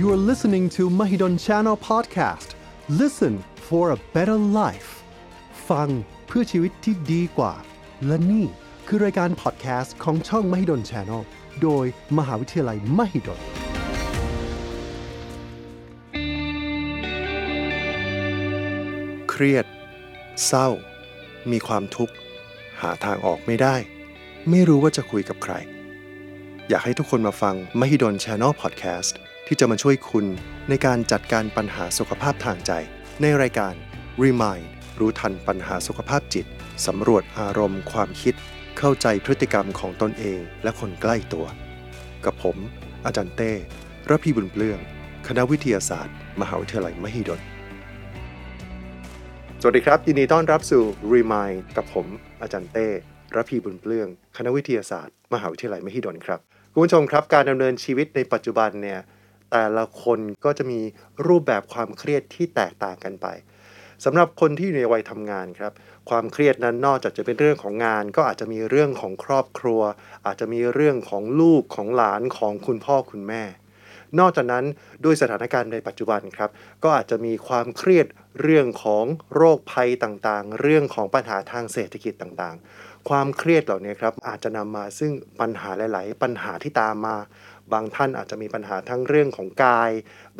You are listening to Mahidol Channel Podcast. Listen for a better life. ฟังเพื่อชีวิตที่ดีกว่า และนี่คือรายการพอดแคสต์ของช่อง Mahidol Channel โดยมหาวิทยาลัย Mahidol เครียด เศร้า มีความทุกข์ หาทางออกไม่ได้ ไม่รู้ว่าจะคุยกับใคร อยากให้ทุกคนมาฟัง Mahidol Channel Podcast ที่จะมาช่วยคุณในการจัดการปัญหาสุขภาพทางใจ ในรายการ Remind รู้ทันปัญหาสุขภาพจิตสำรวจอารมณ์ความคิด เข้าใจพฤติกรรมของตนเองและคนใกล้ตัว กับผม อาจารย์เต้ระพีบุญเปลื้อง คณะวิทยาศาสตร์ มหาวิทยาลัยมหิดลสวัสดีครับ ยินดีต้อนรับสู่ Remind กับผม อาจารย์เต้ระพีบุญเปลื้อง คณะวิทยาศาสตร์ มหาวิทยาลัยมหิดลครับคุณผู้ชมครับการดำเนินชีวิตในปัจจุบันเนี่ย แต่ละคนก็จะมีรูปแบบความเครียดที่แตกต่างกันไปสำหรับคนที่อยู่ในวัยทำงานครับ ความเครียดนั้นนอกจากจะเป็นเรื่องของงาน ก็อาจจะมีเรื่องของครอบครัว อาจจะมีเรื่องของลูกของหลานของคุณพ่อคุณแม่ นอกจากนั้นด้วยสถานการณ์ในปัจจุบันครับ ก็อาจจะมีความเครียดเรื่องของโรคภัยต่างๆ เรื่องของปัญหาทางเศรษฐกิจต่างๆ ความเครียดเหล่านี้ครับอาจจะนำมาซึ่งปัญหาหลาย ๆ ปัญหาที่ตามมา บางท่านอาจจะมีปัญหาทั้งเรื่องของกาย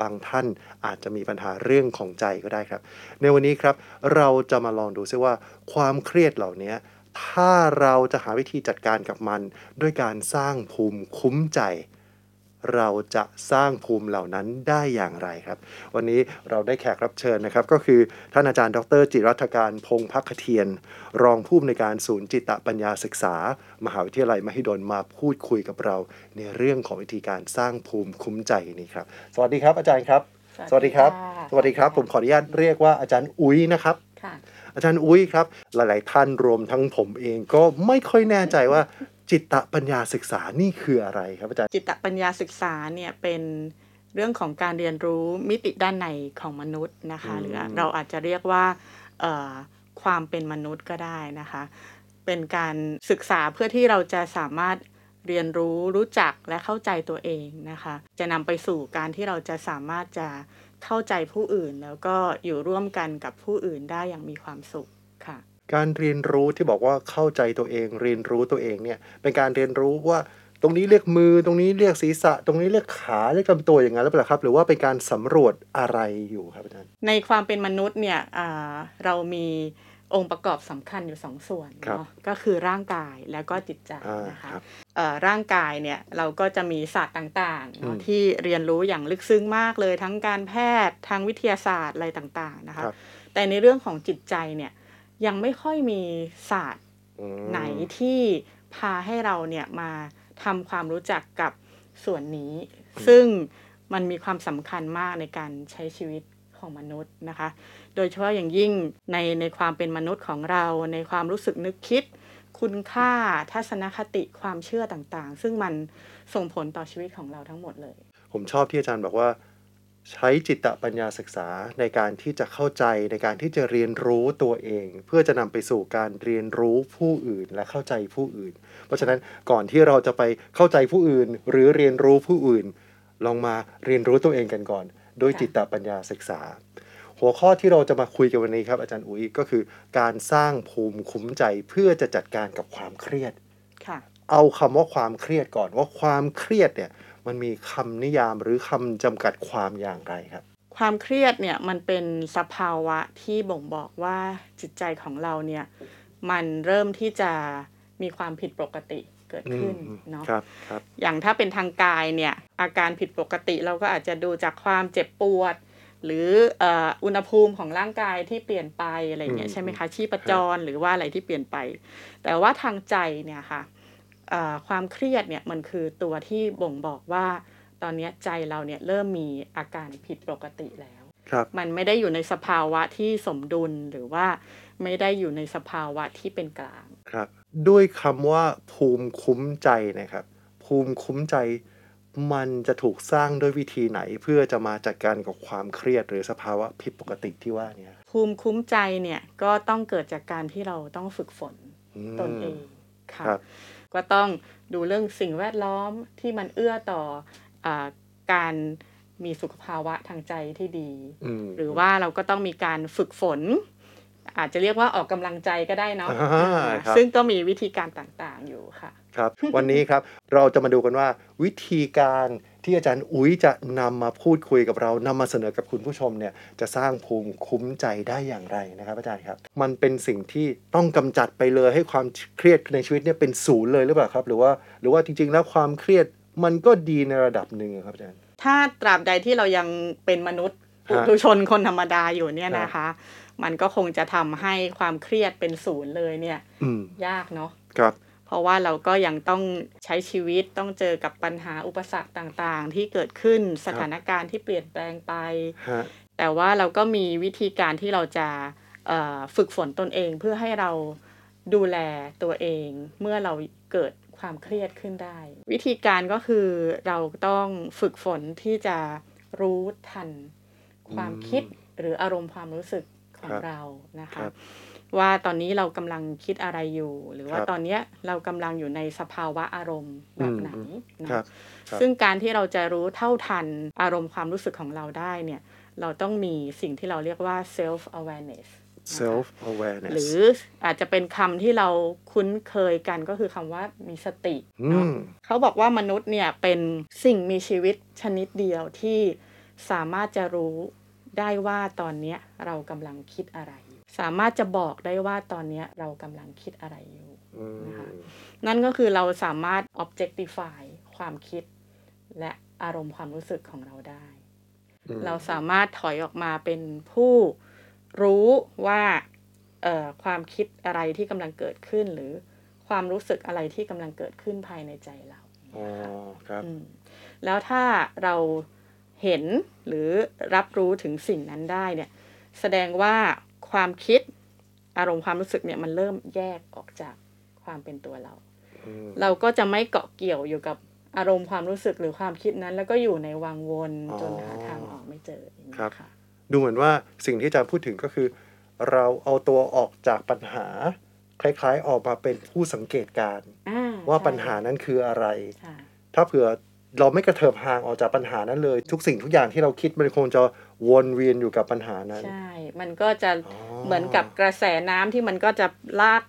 บางท่านอาจจะมีปัญหาเรื่องของใจก็ได้ครับ ในวันนี้ครับเราจะมาลองดูซิว่าความเครียดเหล่านี้ถ้าเราจะหาวิธีจัดการกับมัน ด้วยการสร้างภูมิคุ้มใจ เราจะสร้างภูมิเหล่านั้นได้อย่างไรครับ วันนี้เราได้แขกรับเชิญนะครับ ก็คือท่านอาจารย์ดร จิรัตการพงพักเทียน รองผู้อำนวยการศูนย์จิตปัญญาศึกษา มหาวิทยาลัยมหิดลมาพูดคุยกับเรา ในเรื่องของวิธีการสร้างภูมิคุ้มใจนี้ครับ สวัสดีครับอาจารย์ครับสวัสดีครับค่ะสวัสดีครับ ผมขออนุญาตเรียกว่าอาจารย์อุ้ยนะครับค่ะอาจารย์อุ้ยครับ หลาย ๆ ท่านรวมทั้งผมเองก็ไม่ค่อยแน่ใจว่า จิตปัญญาศึกษานี่คืออะไรครับอาจารย์จิตปัญญาศึกษาเนี่ยเป็นเรื่องของการเรียนรู้มิติด้านในของมนุษย์นะคะอืมหรือเราอาจจะเรียกว่าเอ่อความเป็นมนุษย์ก็ได้นะคะ เป็นการศึกษาเพื่อที่เราจะสามารถเรียนรู้รู้จักและเข้าใจตัวเองนะคะ จะนำไปสู่การที่เราจะสามารถจะเข้าใจผู้อื่น แล้วก็อยู่ร่วมกันกับผู้อื่นได้อย่างมีความสุขค่ะ การเรียนรู้ที่บอกว่าเข้าใจตัวเอง เรียนรู้ตัวเองเนี่ยเป็นการเรียนรู้ว่าตรงนี้เรียกมือตรงนี้เรียกศีรษะ ตรงนี้เรียกขาเรียกลำตัวอย่างนั้นหรือเปล่าครับ หรือว่าเป็นการสำรวจอะไรอยู่ครับอาจารย์ในความเป็นมนุษย์เนี่ยอ่าเรามีองค์ประกอบสำคัญอยู่สองส่วนครับเนาะก็คือร่างกายแล้วก็จิตใจอ่านะคะครับเอ่อร่างกายเนี่ยเราก็จะมีศาสตร์ต่างๆเนาะอืมที่เรียนรู้อย่างลึกซึ้งมากเลย ทั้งการแพทย์ทางวิทยาศาสตร์อะไรต่างๆนะคะครับแต่ในเรื่องของจิตใจเนี่ย ยังไม่ค่อยมีศาสตร์อืมไหนที่พาให้เราเนี่ยมาทำความรู้จักกับส่วนนี้ ซึ่งมันมีความสำคัญมากในการใช้ชีวิตของมนุษย์นะคะ โดยเฉพาะอย่างยิ่งในในความเป็นมนุษย์ของเราในความรู้สึกนึกคิด คุณค่าทัศนคติความเชื่อต่างๆ ซึ่งมันส่งผลต่อชีวิตของเราทั้งหมดเลย ผมชอบที่อาจารย์บอกว่า ใช้จิตปัญญาศึกษาในการที่จะเข้าใจในการที่จะเรียนรู้ตัวเอง เพื่อจะนำไปสู่การเรียนรู้ผู้อื่นและเข้าใจผู้อื่น เพราะฉะนั้นก่อนที่เราจะไปเข้าใจผู้อื่น หรือเรียนรู้ผู้อื่น ลองมาเรียนรู้ตัวเองกันก่อน โดยค่ะจิตปัญญาศึกษา หัวข้อที่เราจะมาคุยกันวันนี้ครับอาจารย์อุ๋ยก็คือ การสร้างภูมิคุ้มใจเพื่อจะจัดการกับความเครียดค่ะเอาคำว่าความเครียดก่อนว่าความเครียดเนี่ย มันมีคำนิยามหรือคำจำกัดความอย่างไรครับ ความเครียดเนี่ยมันเป็นสภาวะที่บ่งบอกว่าจิตใจของเราเนี่ยมันเริ่มที่จะมีความผิดปกติเกิดขึ้นอืมเนาะครับครับอย่างถ้าเป็นทางกายเนี่ยอาการผิดปกติเราก็อาจจะดูจากความเจ็บปวด หรือเอ่ออุณหภูมิของร่างกายที่เปลี่ยนไปอะไรอย่างเงี้ยใช่ไหมคะชีพจรหรือว่าอะไรที่เปลี่ยนไป แต่ว่าทางใจเนี่ยค่ะเอ่อ ความเครียดเนี่ยมันคือตัวที่บ่งบอกว่า ตอนเนี้ยใจเราเนี่ยเริ่มมีอาการผิดปกติแล้วครับมันไม่ได้อยู่ในสภาวะที่สมดุลหรือว่าไม่ได้อยู่ในสภาวะที่เป็นกลางครับ ด้วยคำว่าภูมิคุ้มใจนะครับ ภูมิคุ้มใจมันจะถูกสร้างด้วยวิธีไหนเพื่อจะมาจัดการกับความเครียดหรือสภาวะผิดปกติที่ว่าเนี้ภูมิคุ้มใจเนี่ยก็ต้องเกิดจากการที่เราต้องฝึกฝนอืมตนเองค่ะครับ ก็ต้องดูเรื่องสิ่งแวดล้อมที่มันเอื้อต่ออาการมีสุขภาวะทางใจที่ดีอืมหรือว่าเราก็ต้องมีการฝึกฝน อาจจะเรียกว่าออกกำลังใจก็ได้เนาะอ่าครับซึ่งก็มีวิธีการต่างๆอยู่ค่ะ ครับ วันนี้ครับเราจะมาดูกันว่าวิธีการ ที่อาจารย์อุ้ยจะนำมาพูดคุยกับเรานำมาเสนอกับคุณผู้ชมเนี่ยจะสร้างภูมิคุ้มใจได้อย่างไรนะครับ อาจารย์ครับ มันเป็นสิ่งที่ต้องกำจัดไปเลยให้ความเครียดในชีวิตเนี่ยเป็นศูนย์เลยหรือเปล่าครับ หรือว่าหรือว่าจริง ๆ แล้วความเครียดมันก็ดีในระดับหนึ่งครับอาจารย์ ถ้าตราบใดที่เรายังเป็นมนุษย์ฮะปุถุชนคนธรรมดาอยู่เนี่ยฮะนะคะ มันก็คงจะทำให้ความเครียดเป็นศูนย์เลยเนี่ยอืมยากเนาะครับ เพราะว่าเราก็ยังต้องใช้ชีวิตต้องเจอกับปัญหาอุปสรรคต่างๆ ที่เกิดขึ้นสถานการณ์ที่เปลี่ยนแปลงไปฮะแต่ว่าเราก็มีวิธีการที่เราจะเอ่อฝึกฝนตนเองเพื่อให้เราดูแลตัวเอง เมื่อเราเกิดความเครียดขึ้นได้ วิธีการก็คือเราต้องฝึกฝนที่จะรู้ทันความคิดหรืออารมณ์ความรู้สึกของครับเรานะครัคะบ ว่าตอนนี้เรากำลังคิดอะไรอยู่ หรือว่าครับตอนเนี้ยเรากำลังอยู่ในสภาวะอารมณ์แบบไหนอืมเนอะครับครับซึ่งการที่เราจะรู้เท่าทันอารมณ์ความรู้สึกของเราได้เนี่ยเราต้องมีสิ่งที่เราเรียกว่า self awareness นะคะ self awareness หรืออาจจะเป็นคำที่เราคุ้นเคยกันก็คือคำว่ามีสติอืเนาะมเขาบอกว่ามนุษย์เนี่ยเป็นสิ่งมีชีวิตชนิดเดียวที่สามารถจะรู้ได้ว่าตอนเนี้ยเรากำลังคิดอะไร สามารถจะบอกได้ว่าตอนเนี้ยเรากำลังคิดอะไรอยู่อืมนะคะนั่นก็คือเราสามารถ objectify ความคิด และอารมณ์ความรู้สึกของเราได้อืมเราสามารถถอยออกมาเป็นผู้รู้ว่าเอ่อความคิดอะไรที่กำลังเกิดขึ้น หรือความรู้สึกอะไรที่กำลังเกิดขึ้นภายในใจเราอ๋อครับอืมแล้วถ้าเราเห็นหรือรับรู้ถึงสิ่งนั้นได้เนี่ย แสดงว่า ความคิดอารมณ์ความรู้สึกเนี่ยมันเริ่มแยกออกจากความเป็นตัวเราอืมเราก็จะไม่เกาะเกี่ยวอยู่กับอารมณ์ความรู้สึกหรือความคิดนั้น แล้วก็อยู่ในวังวนอ๋อจนหาทางออกไม่เจออย่างนี้ครับค่ะดูเหมือนว่าสิ่งที่อาจารย์พูดถึงก็คือ เราเอาตัวออกจากปัญหา คล้าย ๆ ออกมาเป็นผู้สังเกตการณ์อ่าว่าใช่ปัญหานั้นคืออะไรค่ะถ้าเผื่อ เราไม่กระเถิบห่างออกจากปัญหานั้นเลย ทุกสิ่งทุกอย่างที่เราคิดมันคงจะวนเวียนอยู่กับปัญหานั้น ใช่ มันก็จะอ๋อเหมือนกับกระแสน้ำที่มันก็จะลาก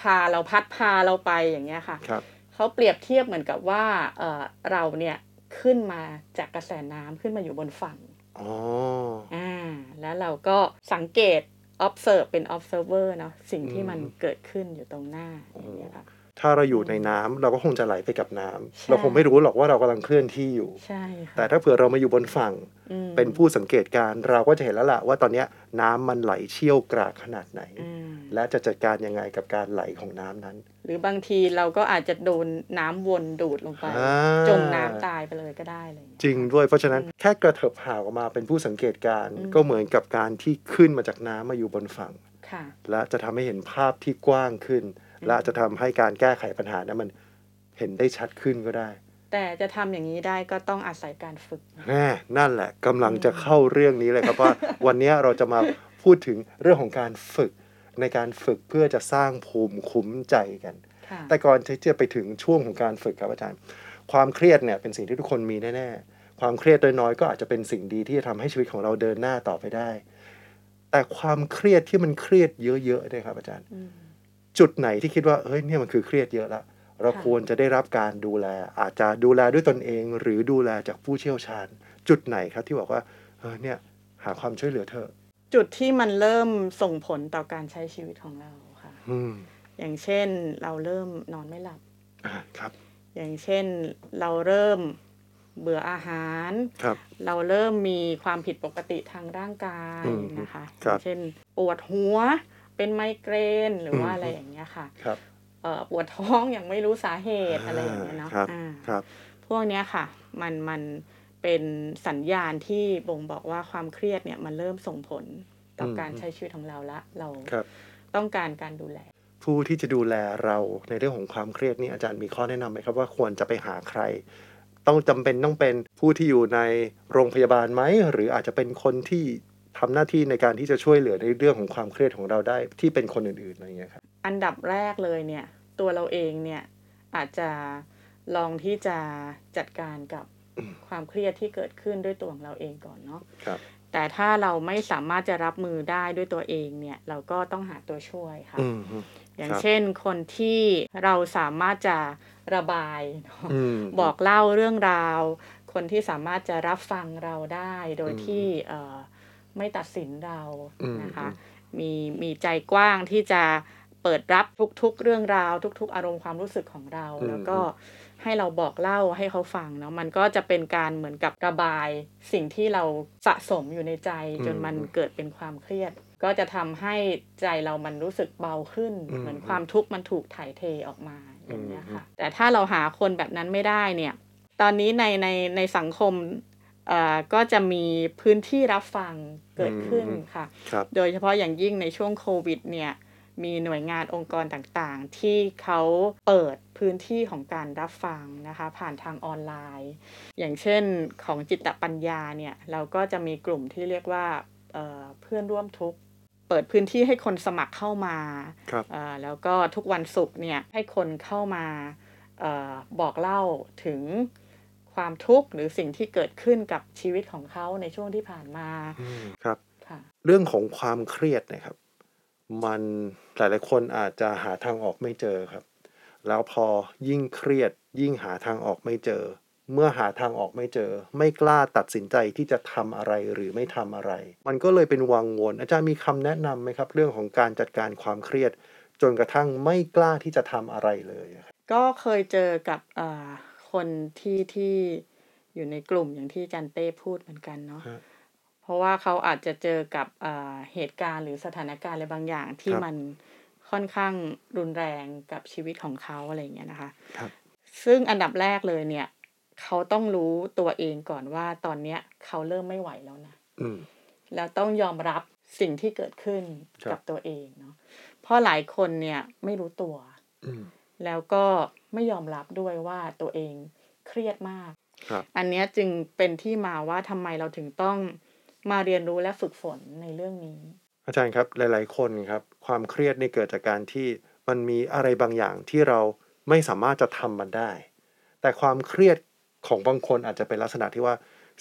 พาเราพัดพาเราไปอย่างเงี้ยค่ะครับเขาเปรียบเทียบเหมือนกับว่าเอ่อเราเนี่ยขึ้นมาจากกระแสน้ำขึ้นมาอยู่บนฝั่งอ๋ออ่าแล้วเราก็สังเกต observe เป็น observer เนาะสิ่งที่มันเกิดขึ้นอยู่ตรงหน้าอย่างเงี้ยค่ะ ถ้าเราอยู่ในน้ำเราก็คงจะไหลไปกับน้ำใช่เราคงไม่รู้หรอกว่าเรากำลังเคลื่อนที่อยู่ใช่ค่ะแต่ถ้าเผื่อเรามาอยู่บนฝั่งอืมเป็นผู้สังเกตการณ์เราก็จะเห็นแล้วล่ะว่าตอนเนี้ยน้ำมันไหลเชี่ยวกรากขนาดไหนอืมและจะจัดการยังไงกับการไหลของน้ำนั้น หรือบางทีเราก็อาจจะโดนน้ำวนดูดลงไปอ่าจมน้ำตายไปเลยก็ได้อะไรอย่างเลย จริงด้วยเพราะฉะนั้นแค่กระเถิบห่างออกมาเป็นผู้สังเกตการณ์อืมก็เหมือนกับการที่ขึ้นมาจากน้ำมาอยู่บนฝั่งค่ะและจะทำให้เห็นภาพที่กว้างขึ้น และจะทำให้การแก้ไขปัญหานั้นมันเห็นได้ชัดขึ้นก็ได้ แต่จะทำอย่างนี้ได้ก็ต้องอาศัยการฝึกแน่นั่นแหละกำลังจะเข้าเรื่องนี้เลยครับว่า วันนี้เราจะมาพูดถึงเรื่องของการฝึกในการฝึกเพื่อจะสร้างภูมิคุ้มใจกันค่ะแต่ก่อนที่จะไปถึงช่วงของการฝึกครับอาจารย์ ความเครียดเนี่ยเป็นสิ่งที่ทุกคนมีแน่ๆ ความเครียดน้อยๆก็อาจจะเป็นสิ่งดีที่จะทำให้ชีวิตของเราเดินหน้าต่อไปได้ แต่ความเครียดที่มันเครียดเยอะๆเนี่ยครับอาจารย์อืม จุดไหนที่คิดว่าเฮ้ยเนี่ยมันคือเครียดเยอะละเราค่ะควรจะได้รับการดูแล อาจจะดูแลด้วยตนเอง หรือดูแลจากผู้เชี่ยวชาญ จุดไหนครับที่บอกว่าเออเนี่ยหาความช่วยเหลือเถอะจุดที่มันเริ่มส่งผลต่อการใช้ชีวิตของเราค่ะอืมอย่างเช่นเราเริ่มนอนไม่หลับอ่าครับ อย่างเช่นเราเริ่มเบื่ออาหารครับเราเริ่มมีความผิดปกติทางร่างกายอืมนะคะครับอย่างเช่นปวดหัว เป็นไมเกรนหรือว่าอืมอะไรอย่างเงี้ยค่ะครับเอ่อปวดท้องอย่างไม่รู้สาเหตุอะไรอย่างเงี้ยเนาะครับอ่าครับ พวกเนี้ยค่ะ มันมันเป็นสัญญาณที่บ่งบอกว่าความเครียดเนี่ยมันเริ่มส่งผลต่ออมการใช้ชีวิตของเราละ เราครับต้องการการดูแล ผู้ที่จะดูแลเราในเรื่องของความเครียดนี่อาจารย์มีข้อแนะนำไหมครับว่าควรจะไปหาใคร ต้องจำเป็นต้องเป็นผู้ที่อยู่ในโรงพยาบาลไหมหรืออาจจะเป็นคนที่ ทำหน้าที่ในการที่จะช่วยเหลือในเรื่องของความเครียดของเราได้ที่เป็นคนอื่นๆอะไรอย่างเงี้ยครับอันดับแรกเลยเนี่ยตัวเราเองเนี่ยอาจจะลองที่จะจัดการกับความเครียดที่เกิดขึ้นด้วยตัวของเราเองก่อนเนาะครับแต่ถ้าเราไม่สามารถจะรับมือได้ด้วยตัวเองเนี่ยเราก็ต้องหาตัวช่วยค่ะอืมฮึอย่างครับเช่นคนที่เราสามารถจะระบายเนอะอืมบอกเล่าเรื่องราว คนที่สามารถจะรับฟังเราได้โดยอืมที่เอ่อ ไม่ตัดสินเราอืมนะคะอืมมีมีใจกว้างที่จะเปิดรับทุกๆเรื่องราว ทุก ๆ อารมณ์ความรู้สึกของเรา แล้วก็ให้เราบอกเล่าให้เขาฟังเนาะมันก็จะเป็นการเหมือนกับระบายสิ่งที่เราสะสมอยู่ในใจ จนมันเกิดเป็นความเครียด ก็จะทำให้ใจเรามันรู้สึกเบาขึ้น เหมือนความทุกข์มันถูกถ่ายเทออกมาอย่างเงี้ยค่ะ แต่ถ้าเราหาคนแบบนั้นไม่ได้เนี่ย ตอนนี้ในในในสังคมเอ่อ ก็จะมีพื้นที่รับฟังเกิดขึ้นค่ะครับโดยเฉพาะอย่างยิ่งในช่วงโควิดเนี่ยมีหน่วยงานองค์กรต่างๆ ที่เขาเปิดพื้นที่ของการรับฟังนะคะ ผ่านทางออนไลน์ อย่างเช่นของจิตปัญญาเนี่ยเราก็จะมีกลุ่มที่เรียกว่าเอ่อเพื่อนร่วมทุกข์เปิดพื้นที่ให้คนสมัครเข้ามาครับเอ่อแล้วก็ทุกวันศุกร์เนี่ยให้คนเข้ามาเออบอกเล่าถึง ความทุกข์หรือสิ่งที่เกิดขึ้นกับชีวิตของเขาในช่วงที่ผ่านมาอืมครับค่ะเรื่องของความเครียดนะครับ มันหลายๆคนอาจจะหาทางออกไม่เจอครับ แล้วพอยิ่งเครียด ยิ่งหาทางออกไม่เจอ เมื่อหาทางออกไม่เจอ ไม่กล้าตัดสินใจที่จะทำอะไรหรือไม่ทำอะไร มันก็เลยเป็นวังวน อาจารย์มีคำแนะนำไหมครับ เรื่องของการจัดการความเครียด จนกระทั่งไม่กล้าที่จะทำอะไรเลยอะครับก็เคยเจอกับเอ่อ คนที่ที่อยู่ในกลุ่มอย่างที่จันเต้พูดเหมือนกันเนาะฮะเพราะว่าเขาอาจจะเจอกับเอ่อเหตุการณ์หรือสถานการณ์อะไรบางอย่างที่ครับมันค่อนข้างรุนแรงกับชีวิตของเขาอะไรอย่างเงี้ยนะคะครับซึ่งอันดับแรกเลยเนี่ย เขาต้องรู้ตัวเองก่อนว่าตอนเนี้ยเขาเริ่มไม่ไหวแล้วนะอืมแล้วต้องยอมรับสิ่งที่เกิดขึ้นครับกับตัวเองเนาะเพราะหลายคนเนี่ยไม่รู้ตัวอืม แล้วก็ไม่ยอมรับด้วยว่าตัวเองเครียดมากครับอันเนี้ยจึงเป็นที่มาว่าทำไมเราถึงต้องมาเรียนรู้และฝึกฝนในเรื่องนี้ อาจารย์ครับหลาย ๆ คนครับ ความเครียดนี่เกิดจากการที่มันมีอะไรบางอย่างที่เราไม่สามารถจะทำมันได้ แต่ความเครียดของบางคนอาจจะเป็นลักษณะที่ว่า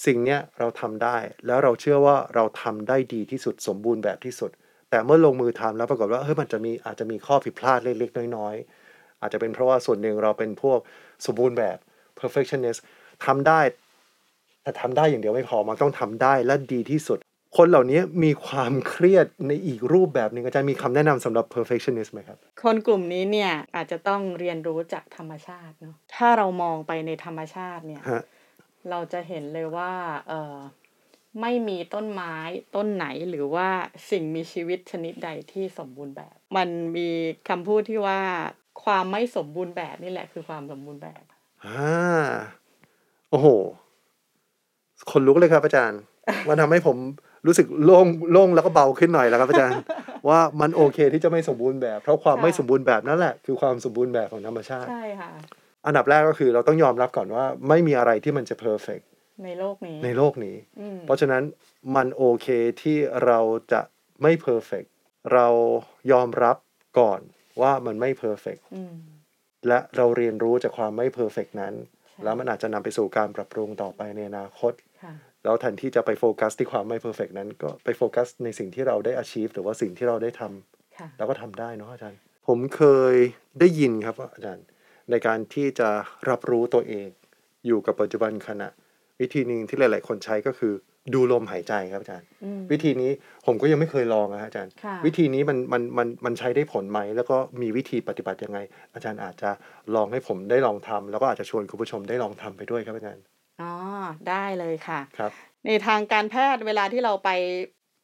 สิ่งเนี้ยเราทำได้ แล้วเราเชื่อว่าเราทำได้ดีที่สุดสมบูรณ์แบบที่สุด แต่เมื่อลงมือทำแล้วปรากฏว่าเฮ้ยมันจะมีอาจจะมีข้อผิดพลาดเล็กๆน้อยๆ อาจจะเป็นเพราะว่าส่วนหนึ่งเราเป็นพวกสมบูรณ์แบบ perfectionist ทำได้ แต่ทำได้อย่างเดียวไม่พอมันต้องทำได้และดีที่สุด คนเหล่านี้มีความเครียดในอีกรูปแบบหนึ่งอาจารย์มีคำแนะนำสำหรับ perfectionist ไหมครับ คนกลุ่มนี้เนี่ยอาจจะต้องเรียนรู้จากธรรมชาติเนาะถ้าเรามองไปในธรรมชาติเนี่ยฮะเราจะเห็นเลยว่าเออไม่มีต้นไม้ต้นไหนหรือว่าสิ่งมีชีวิตชนิดใดที่สมบูรณ์แบบ มันมีคำพูดที่ว่า ความไม่สมบูรณ์แบบนี่แหละคือความสมบูรณ์แบบอ่าโอ้โห คนลุกเลยครับอาจารย์ มันทำให้ผมรู้สึกโล่งโล่งแล้วก็เบาขึ้นหน่อยแล้วครับอาจารย์ ว่ามันโอเคที่จะไม่สมบูรณ์แบบ เพราะความค่ะไม่สมบูรณ์แบบนั่นแหละคือความสมบูรณ์แบบของธรรมชาติใช่ค่ะอันดับแรกก็คือเราต้องยอมรับก่อนว่าไม่มีอะไรที่มันจะ perfect ในโลกนี้ในโลกนี้อืมเพราะฉะนั้นมันโอเคที่เราจะไม่เพอร์เฟกเรายอมรับก่อน ว่ามันไม่ perfect อืมและเราเรียนรู้จากความไม่ perfect นั้นใช่แล้วมันอาจจะนำไปสู่การปรับปรุงต่อไปในอนาคตค่ะแล้วแทนที่จะไปโฟกัสที่ความไม่ perfect นั้น ก็ไปโฟกัสในสิ่งที่เราได้ achieve หรือว่าสิ่งที่เราได้ทำค่ะแล้วก็ทำได้เนาะอาจารย์ ผมเคยได้ยินครับว่าอาจารย์ ในการที่จะรับรู้ตัวเอง อยู่กับปัจจุบันขณะ วิธีหนึ่งที่หลาย ๆ คนใช้ก็คือ ดูลมหายใจครับอาจารย์อืมวิธีนี้ผมก็ยังไม่เคยลองนะฮะอาจารย์ค่ะวิธีนี้มันมันมันมันใช้ได้ผลไหม แล้วก็มีวิธีปฏิบัติยังไง อาจารย์อาจจะลองให้ผมได้ลองทำแล้วก็อาจจะชวนคุณผู้ชมได้ลองทำไปด้วยครับอาจารย์อ๋อได้เลยค่ะครับ ในทางการแพทย์เวลาที่เราไป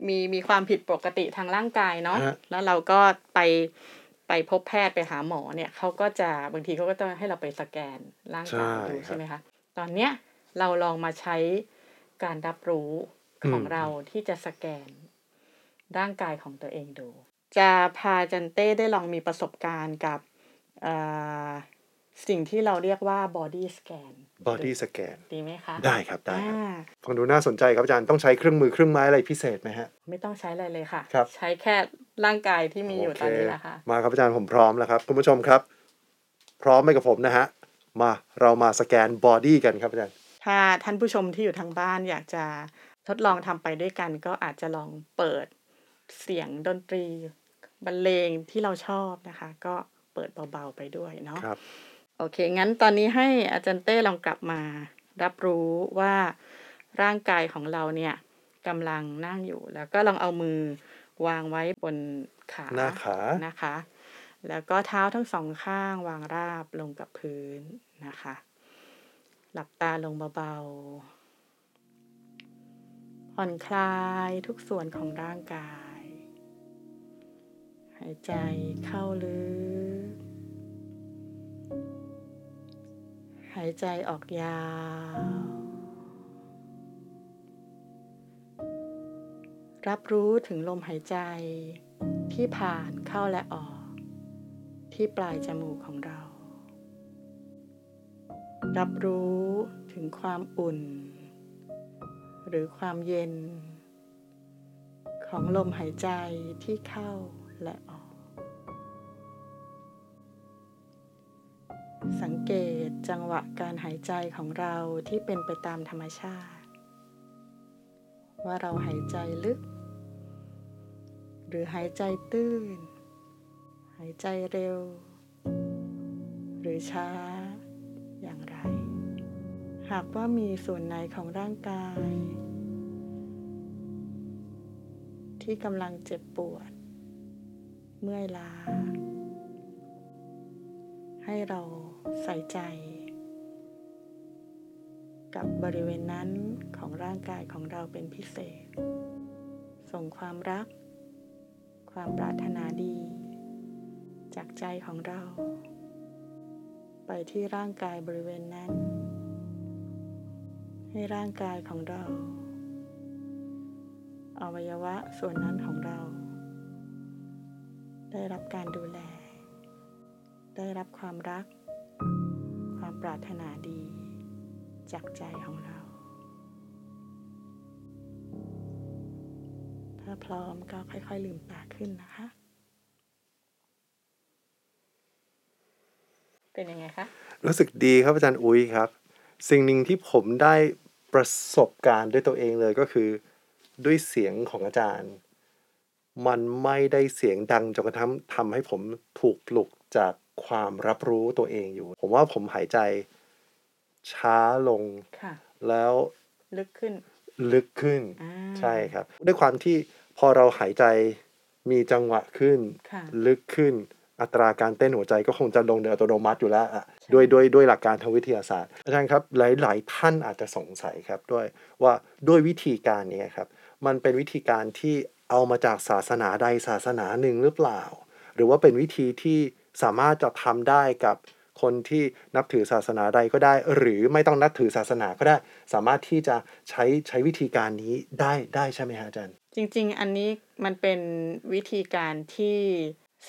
มีมีความผิดปกติทางร่างกายเนาะฮะแล้วเราก็ไปไปพบแพทย์ไปหาหมอเนี่ยเขาก็จะบางทีเขาก็ต้องให้เราไปสแกนร่างกายดูใช่ไหมคะตอนเนี้ยเราลองมาใช้ การรับรู้ของเราที่จะสแกนร่างกายของตัวเองดู จะพาจันเต้ได้ลองมีประสบการณ์กับเอ่อสิ่งที่เราเรียกว่า body scan body scan ดีไหมคะ ได้ครับ ได้ครับอ่าฟังดูน่าสนใจครับอาจารย์ต้องใช้เครื่องมือเครื่องไม้อะไรพิเศษไหมฮะ ไม่ต้องใช้อะไรเลยค่ะครับใช้แค่ร่างกายที่มีอยู่โเคตอนนี้แหละค่ะ มาครับอาจารย์ผมพร้อมแล้วครับ คุณผู้ชมครับ พร้อมไหมกับผมนะฮะ มาเรามาสแกนบอดี้กันครับอาจารย์ ถ้าท่านผู้ชมที่อยู่ทางบ้านอยากจะทดลองทำไปด้วยกัน ก็อาจจะลองเปิดเสียงดนตรีบรรเลงที่เราชอบนะคะ ก็เปิดเบาๆไปด้วยเนาะครับโอเค งั้นตอนนี้ให้อาจารย์เต้ลองกลับมา รับรู้ว่าร่างกายของเราเนี่ยกำลังนั่งอยู่ แล้วก็ลองเอามือวางไว้บนขาหน้าขานะคะ แล้วก็เท้าทั้งสองข้างวางราบลงกับพื้นนะคะ หลับตาลงเบาๆ ผ่อนคลายทุกส่วนของร่างกาย หายใจเข้าลึก หายใจออกยาว รับรู้ถึงลมหายใจที่ผ่านเข้าและออก ที่ปลายจมูกของเรา รับรู้ถึงความอุ่น หรือความเย็น ของลมหายใจที่เข้าและออก สังเกตจังหวะการหายใจของเราที่เป็นไปตามธรรมชาติ ว่าเราหายใจลึก หรือหายใจตื้น หายใจเร็ว หรือช้า อย่างไร หากว่ามีส่วนไหนของร่างกาย ที่กำลังเจ็บปวด เมื่อยล้า ให้เราใส่ใจ กับบริเวณนั้นของร่างกายของเราเป็นพิเศษ ส่งความรัก ความปรารถนาดี จากใจของเรา ไปที่ร่างกายบริเวณนั้น ให้ร่างกายของเราอวัยวะส่วนนั้นของเรา ได้รับการดูแล ได้รับความรัก ความปรารถนาดี จากใจของเรา ถ้าพร้อมก็ค่อยๆลืมตาขึ้นนะคะ เป็นยังไงคะ รู้สึกดีครับอาจารย์อุ้ยครับ สิ่งหนึ่งที่ผมได้ประสบการณ์ด้วยตัวเองเลยก็คือ ด้วยเสียงของอาจารย์ มันไม่ได้เสียงดังจนกระทั่งทำให้ผมถูกปลุกจากความรับรู้ตัวเองอยู่ ผมว่าผมหายใจ ช้าลงค่ะแล้วลึกขึ้น ลึกขึ้นอ่าใช่ครับ ด้วยความที่พอเราหายใจมีจังหวะขึ้นค่ะลึกขึ้น อัตราการเต้นหัวใจก็คงจะลงโดยอัตโนมัติอยู่แล้วอะใช่ด้วยด้วยด้วยหลักการทางวิทยาศาสตร์ อาจารย์ครับหลาย ๆ ท่านอาจจะสงสัยครับด้วยว่าด้วยวิธีการนี้ครับมันเป็นวิธีการที่เอามาจากศาสนาใดศาสนาหนึ่งหรือเปล่า หรือว่าเป็นวิธีที่สามารถจะทำได้กับคนที่นับถือศาสนาใดก็ได้ หรือไม่ต้องนับถือศาสนาก็ได้ สามารถที่จะใช้ใช้วิธีการนี้ได้ได้ใช่ไหมฮะอาจารย์ จริง ๆ อันนี้มันเป็นวิธีการที่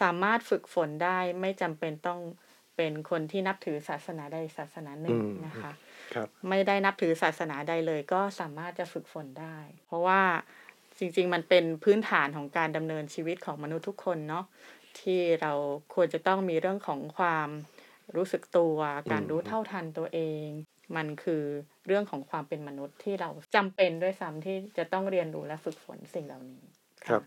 สามารถฝึกฝนได้ไม่จำเป็นต้องเป็นคนที่นับถือศาสนาใดศาสนาหนึ่งอืมนะคะครับไม่ได้นับถือศาสนาใดเลย ก็สามารถจะฝึกฝนได้ เพราะว่าจริง ๆ มันเป็นพื้นฐานของการดำเนินชีวิตของมนุษย์ทุกคนเนาะที่เราควรจะต้องมีเรื่องของความรู้สึกตัว การรู้เท่าทันตัวเอง มันคือเรื่องของความเป็นมนุษย์ที่เราจำเป็นด้วยซ้ำที่จะต้องเรียนรู้และฝึกฝนสิ่งเหล่านี้ะครับ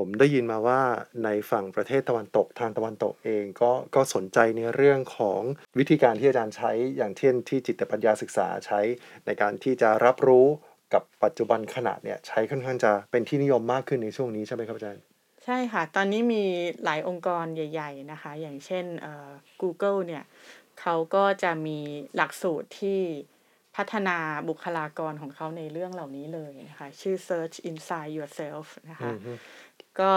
ผมได้ยินมาว่าในฝั่งประเทศตะวันตกทางตะวันตกเองก็ก็สนใจในเรื่องของวิธีการที่อาจารย์ใช้อย่างเช่นที่จิตปัญญาศึกษาใช้ในการที่จะรับรู้กับปัจจุบันขณะเนี่ยใช้ค่อนข้างจะเป็นที่นิยมมากขึ้นในช่วงนี้ใช่ไหมครับอาจารย์ใช่ค่ะ ตอนนี้มีหลายองค์กรใหญ่ ๆนะคะ อย่างเช่นเอ่อ Google เนี่ยเขาก็จะมีหลักสูตรที่พัฒนาบุคลากรของเขาในเรื่องเหล่านี้เลยนะคะ ชื่อ Search Inside Yourself นะคะ ก็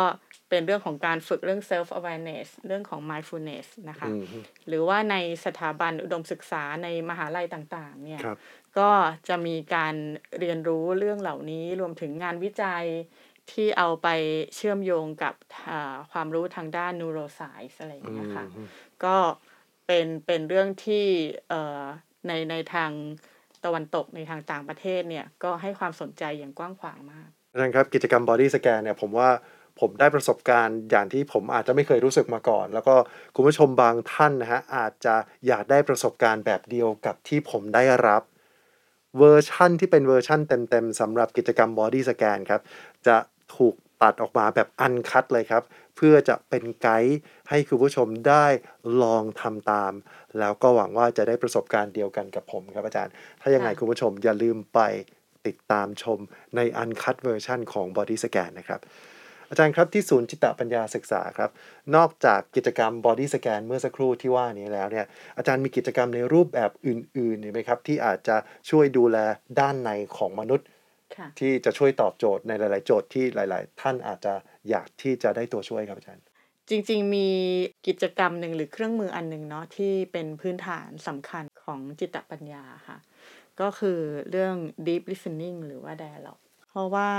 เป็นเรื่องของการฝึกเรื่อง self awareness เรื่องของ mindfulness นะคะอืมหรือว่าในสถาบันอุดมศึกษาในมหาลัยต่างๆ เนี่ยครับก็จะมีการเรียนรู้เรื่องเหล่านี้รวมถึงงานวิจัยที่เอาไปเชื่อมโยงกับอ่าความรู้ทางด้าน neuroscience อะไรอย่างเงี้ยค่ะ ก็เป็นเป็นเรื่องที่เอ่อในในทางตะวันตกในทางต่างประเทศเนี่ย ก็ให้ความสนใจอย่างกว้างขวางมากอาจารย์ครับกิจกรรม body scan เนี่ยผมว่า ผมได้ประสบการณ์อย่างที่ผมอาจจะไม่เคยรู้สึกมาก่อน แล้วก็คุณผู้ชมบางท่านนะฮะอาจจะอยากได้ประสบการณ์แบบเดียวกับที่ผมได้รับเวอร์ชั่นที่เป็นเวอร์ชั่นเต็มๆสำหรับกิจกรรม Body Scan ครับ จะถูกตัดออกมาแบบ uncut เลยครับ เพื่อจะเป็นไกด์ให้คุณผู้ชมได้ลองทำตาม แล้วก็หวังว่าจะได้ประสบการณ์เดียวกันกับผมครับอาจารย์ ถ้ายังไงค่ะคุณผู้ชมอย่าลืมไปติดตามชมใน uncut version ของ Body Scan นะครับ อาจารย์ครับที่ศูนย์จิตตปัญญาศึกษาครับ นอกจากกิจกรรม Body Scan เมื่อสักครู่ที่ว่านี้แล้วเนี่ยอาจารย์มีกิจกรรมในรูปแบบอื่นๆอีกไหมครับ ที่อาจจะช่วยดูแลด้านในของมนุษย์ค่ะที่จะช่วยตอบโจทย์ในหลาย ๆ โจทย์ที่หลาย ๆ ท่านอาจจะอยากที่จะได้ตัวช่วยครับอาจารย์ จริง ๆ มีกิจกรรมหนึ่งหรือเครื่องมืออันหนึ่งเนาะที่เป็นพื้นฐานสำคัญของจิตตปัญญาค่ะก็คือเรื่อง deep listening หรือว่า dialogue เพราะว่า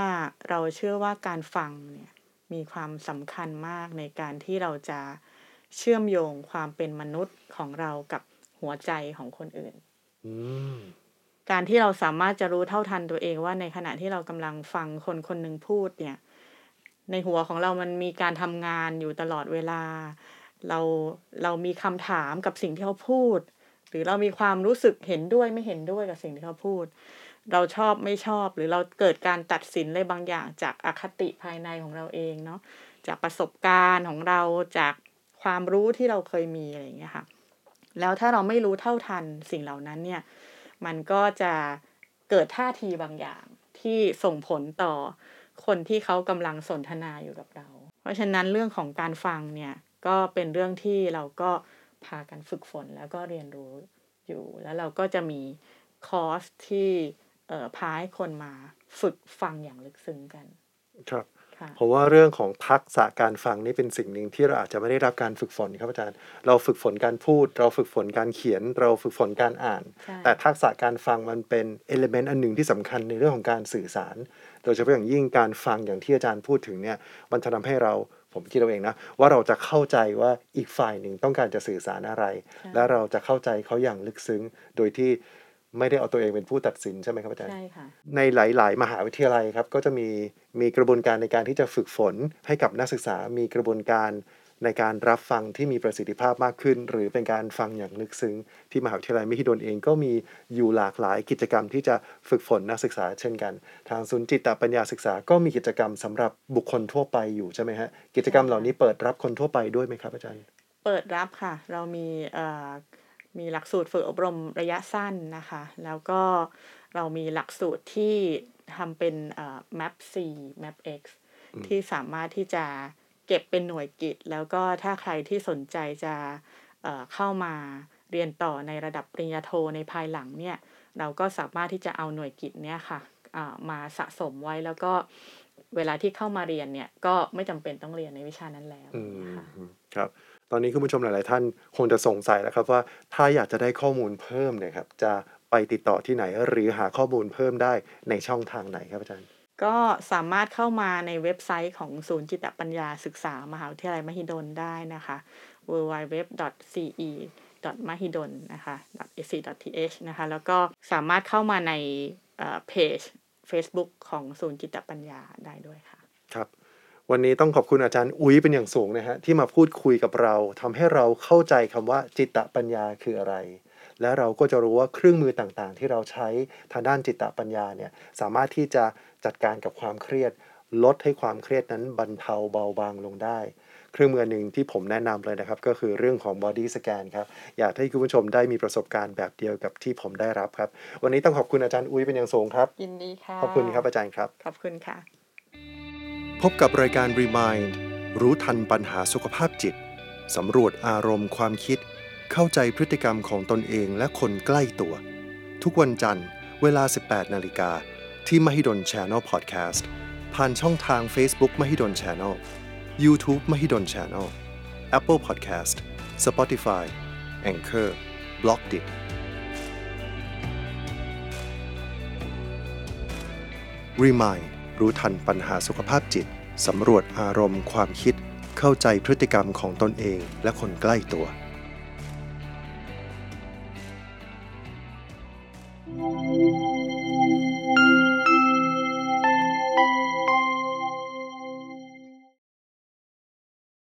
เราเชื่อว่าการฟังเนี่ย มีความสำคัญมากในการที่เราจะเชื่อมโยงความเป็นมนุษย์ของเรากับหัวใจของคนอื่นอืมการที่เราสามารถจะรู้เท่าทันตัวเองว่าในขณะที่เรากำลังฟังคนคนหนึ่งพูดเนี่ย ในหัวของเรามันมีการทำงานอยู่ตลอดเวลา เราเรามีคำถามกับสิ่งที่เขาพูด หรือเรามีความรู้สึกเห็นด้วยไม่เห็นด้วยกับสิ่งที่เขาพูด เราชอบไม่ชอบ หรือเราเกิดการตัดสินอะไรบางอย่างจากอคติภายในของเราเองเนาะจากประสบการณ์ของเราจากความรู้ที่เราเคยมีอะไรอย่างเงี้ยค่ะแล้วถ้าเราไม่รู้เท่าทันสิ่งเหล่านั้นเนี่ยมันก็จะเกิดท่าทีบางอย่างที่ส่งผลต่อคนที่เขากำลังสนทนาอยู่กับเรา เพราะฉะนั้นเรื่องของการฟังเนี่ยก็เป็นเรื่องที่เราก็พากันฝึกฝนแล้วก็เรียนรู้อยู่ แล้วเราก็จะมีคอร์สที่ พาให้คนมาฝึกฟังอย่างลึกซึ้งกัน ครับค่ะผมว่าเรื่องของทักษะการฟังนี่เป็นสิ่งหนึ่งที่เราอาจจะไม่ได้รับการฝึกฝนครับอาจารย์ เราฝึกฝนการพูด เราฝึกฝนการเขียน เราฝึกฝนการอ่านใช่แต่ทักษะการฟังมันเป็นเอลิเมนต์อันหนึ่งที่สำคัญในเรื่องของการสื่อสาร โดยเฉพาะอย่างยิ่งการฟังอย่างที่อาจารย์พูดถึงเนี่ย มันจะทำให้เราผมคิดเอาเองนะว่าเราจะเข้าใจว่าอีกฝ่ายหนึ่งต้องการจะสื่อสารอะไร และเราจะเข้าใจเขาอย่างลึกซึ้ง โดยที่ ไม่ได้เอาตัวเองเป็นผู้ตัดสินใช่ไหมครับอาจารย์ใช่ค่ะในหลาย ๆ มหาวิทยาลัยครับก็จะมีมีกระบวนการในการที่จะฝึกฝนให้กับนักศึกษามีกระบวนการในการรับฟังที่มีประสิทธิภาพมากขึ้น หรือเป็นการฟังอย่างลึกซึ้ง ที่มหาวิทยาลัยมหิดลเองก็มีอยู่หลากหลายกิจกรรมที่จะฝึกฝนนักศึกษา เช่นกัน ทางศูนย์จิตปัญญาศึกษาก็มีกิจกรรมสำหรับบุคคลทั่วไปอยู่ใช่ไหมฮะกิจกรรมเหล่านี้เปิดรับคนทั่วไปด้วยไหมครับอาจารย์ เปิดรับค่ะ เรามีเอ่อ มีหลักสูตรฝึกอบรมระยะสั้นนะคะ แล้วก็เรามีหลักสูตรที่ทำเป็นเอ่อ map C map X ที่สามารถที่จะเก็บเป็นหน่วยกิจ แล้วก็ถ้าใครที่สนใจจะเอ่อเข้ามาเรียนต่อในระดับปริญญาโทในภายหลังเนี่ย เราก็สามารถที่จะเอาหน่วยกิจเนี่ยค่ะอ่ามาสะสมไว้แล้วก็เวลาที่เข้ามาเรียนเนี่ย ก็ไม่จำเป็นต้องเรียนในวิชานั้นแล้วอืมนะคะครับ ตอนนี้คุณผู้ชมหลาย ๆ ท่านคงจะสงสัยแล้วครับว่าถ้าอยากจะได้ข้อมูลเพิ่มเนี่ยครับจะไปติดต่อที่ไหนหรือหาข้อมูลเพิ่มได้ในช่องทางไหนครับอาจารย์ ก็สามารถเข้ามาในเว็บไซต์ของศูนย์จิตปัญญาศึกษามหาวิทยาลัยมหิดลได้นะคะ www.ce.mahidol นะคะ .ac.th นะคะ แล้วก็สามารถเข้ามาในเพจ Facebook ของศูนย์จิตปัญญาได้ด้วยค่ะ ครับ วันนี้ต้องขอบคุณอาจารย์อุ้ยเป็นอย่างสูงนะฮะที่มาพูดคุยกับเราทำให้เราเข้าใจคำว่าจิตปัญญาคืออะไร และเราก็จะรู้ว่าเครื่องมือต่างๆ ที่เราใช้ทางด้านจิตปัญญาเนี่ยสามารถที่จะจัดการกับความเครียด ลดให้ความเครียดนั้นบรรเทาเบาบางลงได้ เครื่องมือหนึ่งที่ผมแนะนำเลยนะครับ ก็คือเรื่องของ body scan ครับอยากให้คุณผู้ชมได้มีประสบการณ์แบบเดียวกับที่ผมได้รับครับ วันนี้ต้องขอบคุณอาจารย์อุ้ยเป็นอย่างสูงครับยินดีค่ะขอบคุณครับอาจารย์ครับขอบคุณค่ะ พบกับรายการ Remind รู้ทันปัญหาสุขภาพจิต สำรวจอารมณ์ความคิด เข้าใจพฤติกรรมของตนเองและคนใกล้ตัว ทุกวันจันทร์ เวลา 18 นาฬิกา ที่ Mahidol Channel Podcast ผ่านช่องทาง Facebook Mahidol Channel YouTube Mahidol Channel Apple Podcast Spotify Anchor b l o g d i t Remind รู้ทันปัญหาสุขภาพจิต สำรวจอารมณ์ความคิด เข้าใจพฤติกรรมของตนเองและคนใกล้ตัว